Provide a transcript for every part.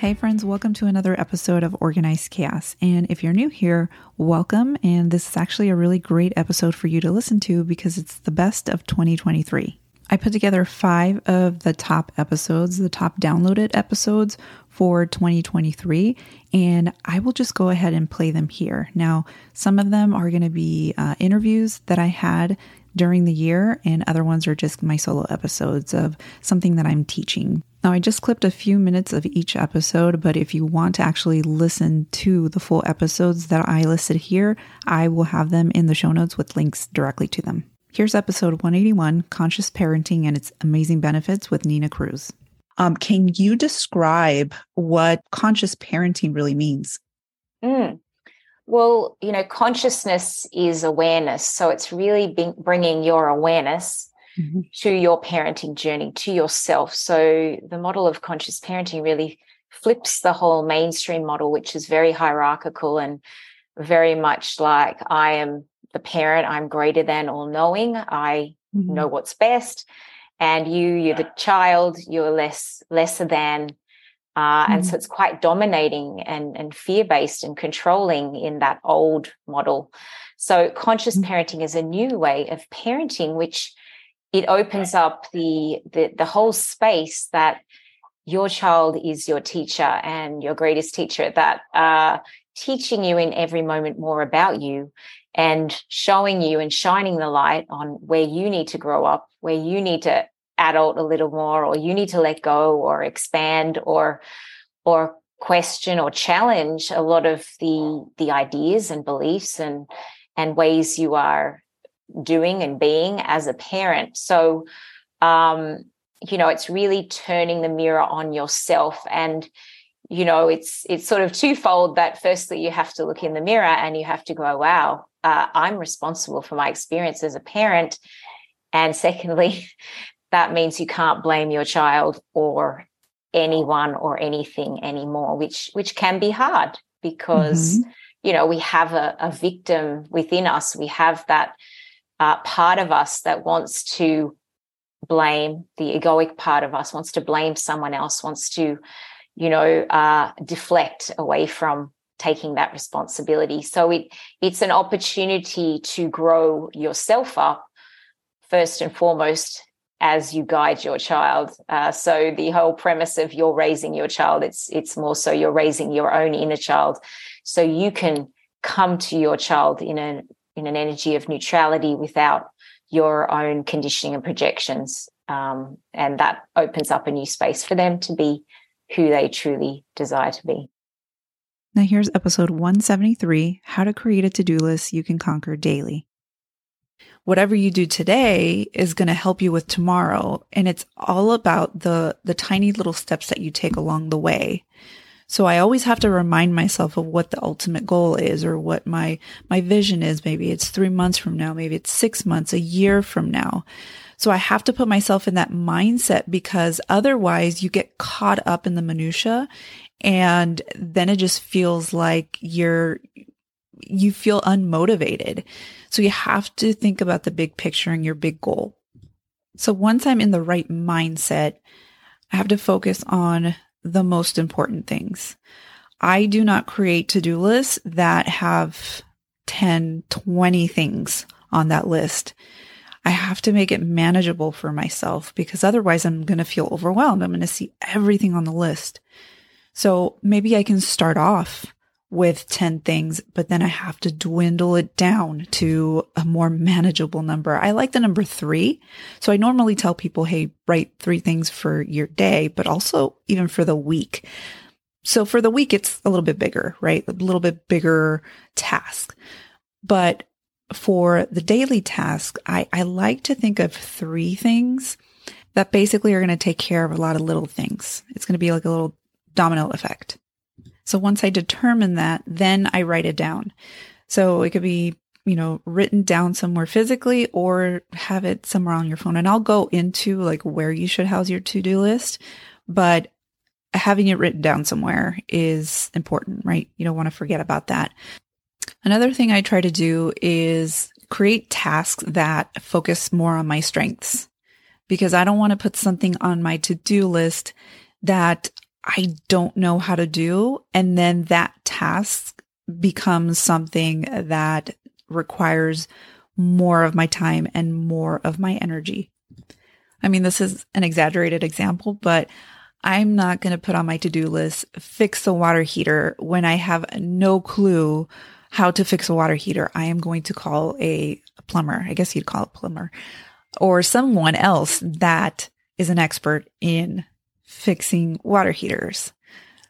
Hey, friends, welcome to another episode of Organized Chaos. And if you're new here, welcome. And this is actually a really great episode for you to listen to because it's the best of 2023. I put together five of the top episodes, the top downloaded episodes for 2023, and I will just go ahead and play them here. Now, some of them are going to be uh, interviews that I had during the year, and other ones are just my solo episodes of something that I'm teaching. Now, I just clipped a few minutes of each episode, but if you want to actually listen to the full episodes that I listed here, I will have them in the show notes with links directly to them. Here's episode 181 Conscious Parenting and Its Amazing Benefits with Nina Cruz. Um, can you describe what conscious parenting really means? Mm. Well, you know, consciousness is awareness. So it's really bringing your awareness mm-hmm. to your parenting journey, to yourself. So the model of conscious parenting really flips the whole mainstream model, which is very hierarchical and very much like I am the parent, I'm greater than all knowing, I mm-hmm. know what's best. And you, you're the child, you're less lesser than uh, mm-hmm. And so mm-hmm. it's quite dominating and, and fear based and controlling in that old model. So conscious mm-hmm. parenting is a new way of parenting, which it opens up the, the, the whole space that your child is your teacher and your greatest teacher that are teaching you in every moment more about you and showing you and shining the light on where you need to grow up, where you need to adult a little more or you need to let go or expand or or question or challenge a lot of the the ideas and beliefs and and ways you are doing and being as a parent. So um you know it's really turning the mirror on yourself and you know it's it's sort of twofold that firstly you have to look in the mirror and you have to go wow uh, i'm responsible for my experience as a parent. And secondly that means you can't blame your child or anyone or anything anymore which which can be hard because mm-hmm. you know we have a, a, victim within us. We have that uh, part of us that wants to blame the egoic part of us wants to blame someone else wants to you know uh, deflect away from taking that responsibility. So it it's an opportunity to grow yourself up first and foremost as you guide your child. Uh, so the whole premise of you're raising your child, it's it's more so you're raising your own inner child, so you can come to your child in a in an energy of neutrality without your own conditioning and projections, um, and that opens up a new space for them to be who they truly desire to be. Now here's episode 173: How to create a to-do list you can conquer daily whatever you do today is going to help you with tomorrow. And it's all about the, the tiny little steps that you take along the way. So I always have to remind myself of what the ultimate goal is or what my, my vision is. Maybe it's three months from now. Maybe it's six months, a year from now. So I have to put myself in that mindset because otherwise you get caught up in the minutia and then it just feels like you're, you feel unmotivated. So you have to think about the big picture and your big goal. So once I'm in the right mindset, I have to focus on the most important things. I do not create to-do lists that have 10, 20 things on that list. I have to make it manageable for myself because otherwise I'm going to feel overwhelmed. I'm going to see everything on the list. So maybe I can start off with 10 things, but then I have to dwindle it down to a more manageable number. I like the number three. So I normally tell people, Hey, write three things for your day, but also even for the week. So for the week, it's a little bit bigger, right? A little bit bigger task. But for the daily task, I, I like to think of three things that basically are going to take care of a lot of little things. It's going to be like a little domino effect. So once I determine that, then I write it down. So it could be, you know, written down somewhere physically or have it somewhere on your phone. And I'll go into like where you should house your to-do list, but having it written down somewhere is important, right? You don't want to forget about that. Another thing I try to do is create tasks that focus more on my strengths because I don't want to put something on my to-do list that I don't know how to do. And then that task becomes something that requires more of my time and more of my energy. I mean, this is an exaggerated example, but I'm not going to put on my to do list, fix the water heater when I have no clue how to fix a water heater. I am going to call a plumber. I guess you'd call it plumber or someone else that is an expert in fixing water heaters.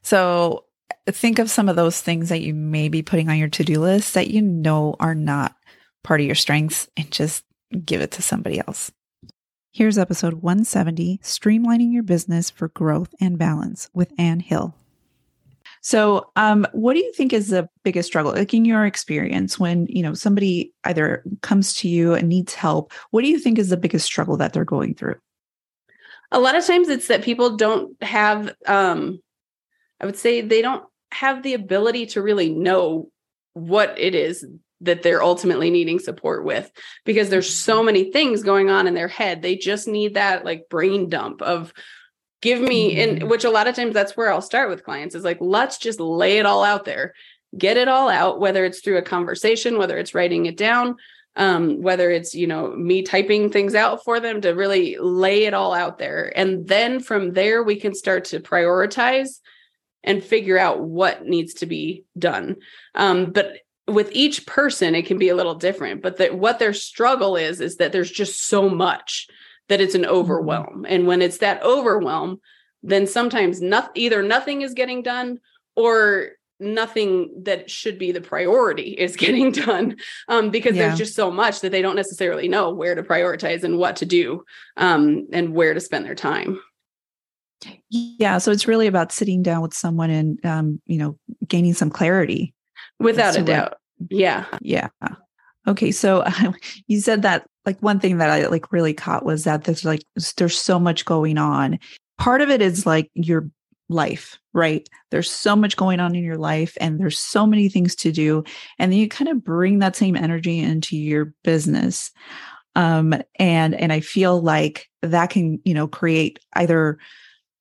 So think of some of those things that you may be putting on your to do list that you know are not part of your strengths and just give it to somebody else. Here's episode 170 Streamlining Your Business for Growth and Balance with Anne Hill. So, um, what do you think is the biggest struggle, like in your experience, when you know somebody either comes to you and needs help? What do you think is the biggest struggle that they're going through? A lot of times, it's that people don't have. Um, I would say they don't have the ability to really know what it is that they're ultimately needing support with because there's so mm-hmm. many things going on in their head. They just need that like brain dump of give me mm-hmm. and which a lot of times that's where I'll start with clients is like let's just lay it all out there. Get it all out whether it's through a conversation, whether it's writing it down, um, whether it's you know me typing things out for them to really lay it all out there. And then from there we can start to prioritize and figure out what needs to be done. Um, but with each person it can be a little different but that what their struggle is is that there's just so much that it's an mm-hmm. overwhelm. And when it's that overwhelm then sometimes not, either nothing is getting done or nothing that should be the priority is getting done um, because yeah. there's just so much that they don't necessarily know where to prioritize and what to do um, and where to spend their time. Yeah so it's really about sitting down with someone and um, you know gaining some clarity without a doubt. Yeah. Yeah. Okay so you said that like one thing that i like really caught was that there's like there's so much going on. Part of it is like your life, right? There's so much going on in your life and there's so many things to do. And then you kind of bring that same energy into your business. Um, and, and I feel like that can, you know, create either,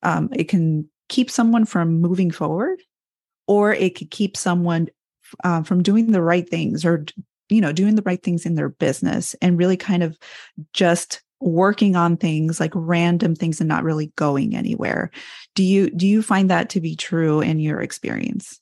um, it can keep someone from moving forward or it could keep someone uh, from doing the right things or, you know, doing the right things in their business and really kind of just working on things like random things and not really going anywhere. Do you do you find that to be true in your experience?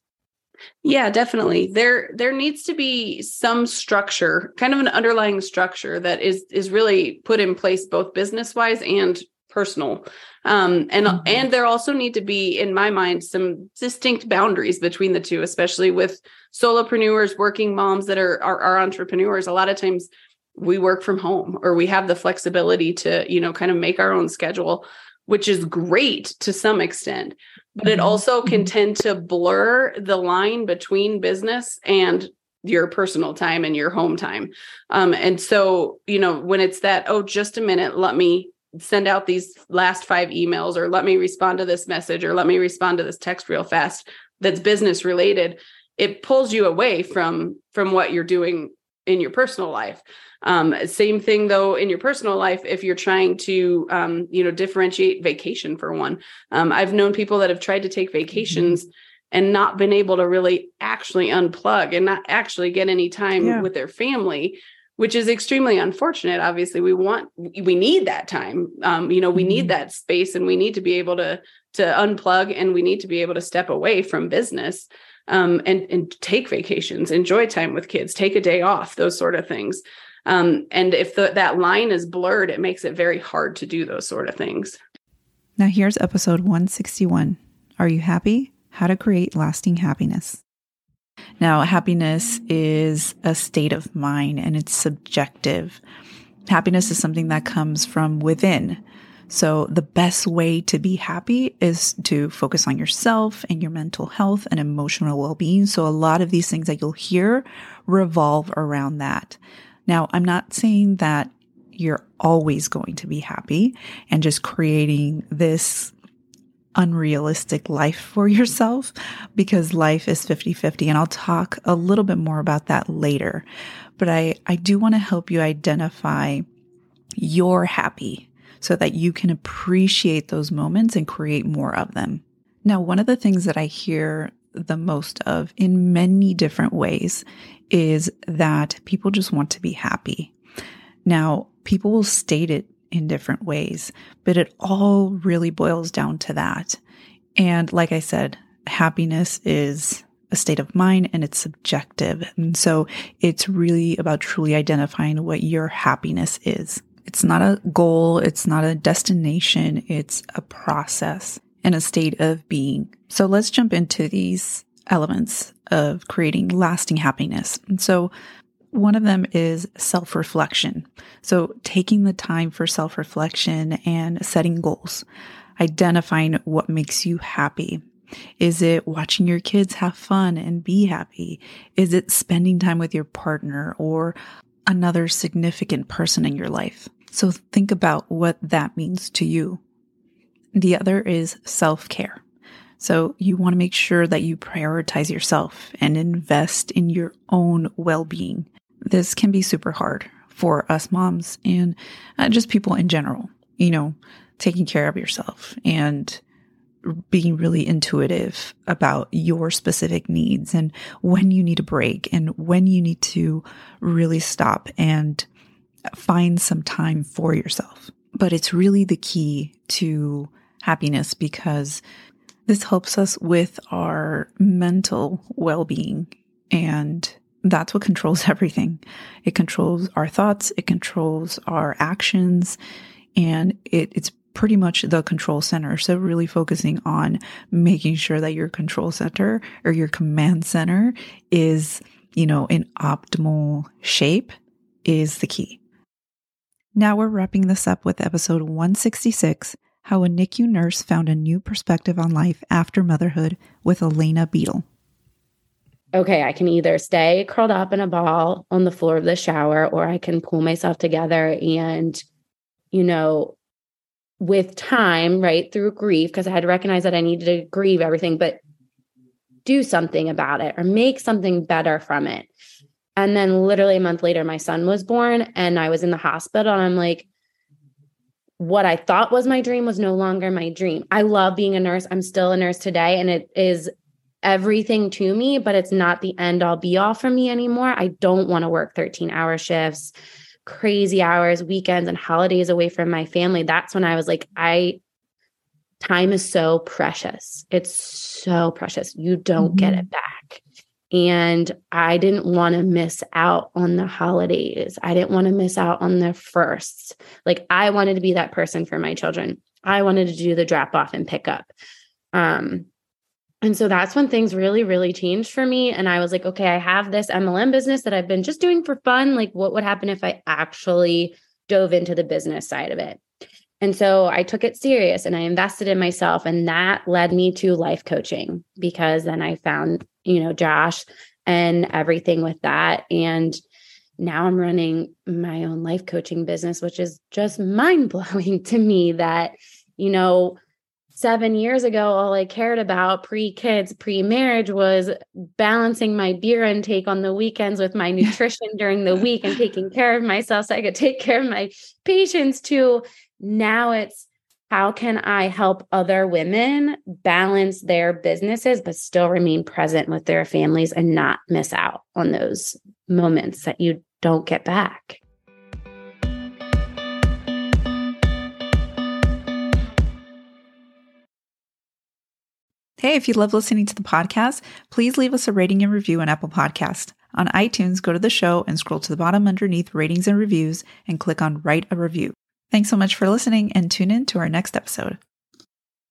Yeah definitely. There there needs to be some structure kind of an underlying structure that is is really put in place both business wise and personal. Um, and mm-hmm. and there also need to be in my mind some distinct boundaries between the two especially with solopreneurs working moms that are, are are entrepreneurs. A lot of times we work from home or we have the flexibility to you know kind of make our own schedule which is great to some extent but it mm-hmm. also can mm-hmm. tend to blur the line between business and your personal time and your home time um, and so you know when it's that oh just a minute let me send out these last five emails or let me respond to this message or let me respond to this text real fast that's business related it pulls you away from from what you're doing in your personal life um, same thing though in your personal life if you're trying to um, you know differentiate vacation for one. Um, I've known people that have tried to take vacations mm-hmm. and not been able to really actually unplug and not actually get any time yeah. with their family which is extremely unfortunate obviously we want we need that time um, you know we mm-hmm. need that space and we need to be able to to unplug and we need to be able to step away from business um, and and take vacations enjoy time with kids take a day off those sort of things um, and if the, that line is blurred, it makes it very hard to do those sort of things. Now, here's episode 161 Are you happy? How to create lasting happiness. Now, happiness is a state of mind and it's subjective. Happiness is something that comes from within. So the best way to be happy is to focus on yourself and your mental health and emotional well-being. So a lot of these things that you'll hear revolve around that. Now, I'm not saying that you're always going to be happy and just creating this unrealistic life for yourself because life is 50 50. And I'll talk a little bit more about that later. But I, I do want to help you identify your happy so that you can appreciate those moments and create more of them. Now, one of the things that I hear the most of in many different ways is that people just want to be happy. Now, people will state it in different ways, but it all really boils down to that. And like I said, happiness is a state of mind and it's subjective. And so it's really about truly identifying what your happiness is. It's not a goal. It's not a destination. It's a process and a state of being. So let's jump into these elements of creating lasting happiness. And so one of them is self reflection. So taking the time for self reflection and setting goals, identifying what makes you happy. Is it watching your kids have fun and be happy? Is it spending time with your partner or another significant person in your life? So think about what that means to you. The other is self care. So you want to make sure that you prioritize yourself and invest in your own well being. This can be super hard for us moms and uh, just people in general, you know, taking care of yourself and being really intuitive about your specific needs and when you need a break and when you need to really stop and find some time for yourself. But it's really the key to happiness because this helps us with our mental well being. And that's what controls everything. It controls our thoughts, it controls our actions, and it, it's pretty much the control center. So, really focusing on making sure that your control center or your command center is, you know, in optimal shape is the key. Now we're wrapping this up with episode 166 How a NICU Nurse Found a New Perspective on Life After Motherhood with Alana Beittel. Okay, I can either stay curled up in a ball on the floor of the shower or I can pull myself together and, you know, with time, right, through grief, because I had to recognize that I needed to grieve everything, but do something about it or make something better from it. And then literally a month later, my son was born and I was in the hospital. And I'm like, what I thought was my dream was no longer my dream. I love being a nurse. I'm still a nurse today and it is everything to me, but it's not the end all be all for me anymore. I don't want to work 13 hour shifts, crazy hours, weekends, and holidays away from my family. That's when I was like, I, time is so precious. It's so precious. You don't mm-hmm. get it back. And I didn't want to miss out on the holidays. I didn't want to miss out on the firsts. Like I wanted to be that person for my children. I wanted to do the drop off and pick up. Um, and so that's when things really, really changed for me. And I was like, okay, I have this MLM business that I've been just doing for fun. Like, what would happen if I actually dove into the business side of it? And so I took it serious and I invested in myself. And that led me to life coaching because then I found, you know, Josh and everything with that. And now I'm running my own life coaching business, which is just mind blowing to me that, you know, seven years ago, all I cared about pre kids, pre marriage was balancing my beer intake on the weekends with my nutrition during the week and taking care of myself so I could take care of my patients too now it's how can I help other women balance their businesses, but still remain present with their families and not miss out on those moments that you don't get back? Hey, if you love listening to the podcast, please leave us a rating and review on Apple Podcast. On iTunes, go to the show and scroll to the bottom underneath ratings and reviews and click on write a review. Thanks so much for listening and tune in to our next episode.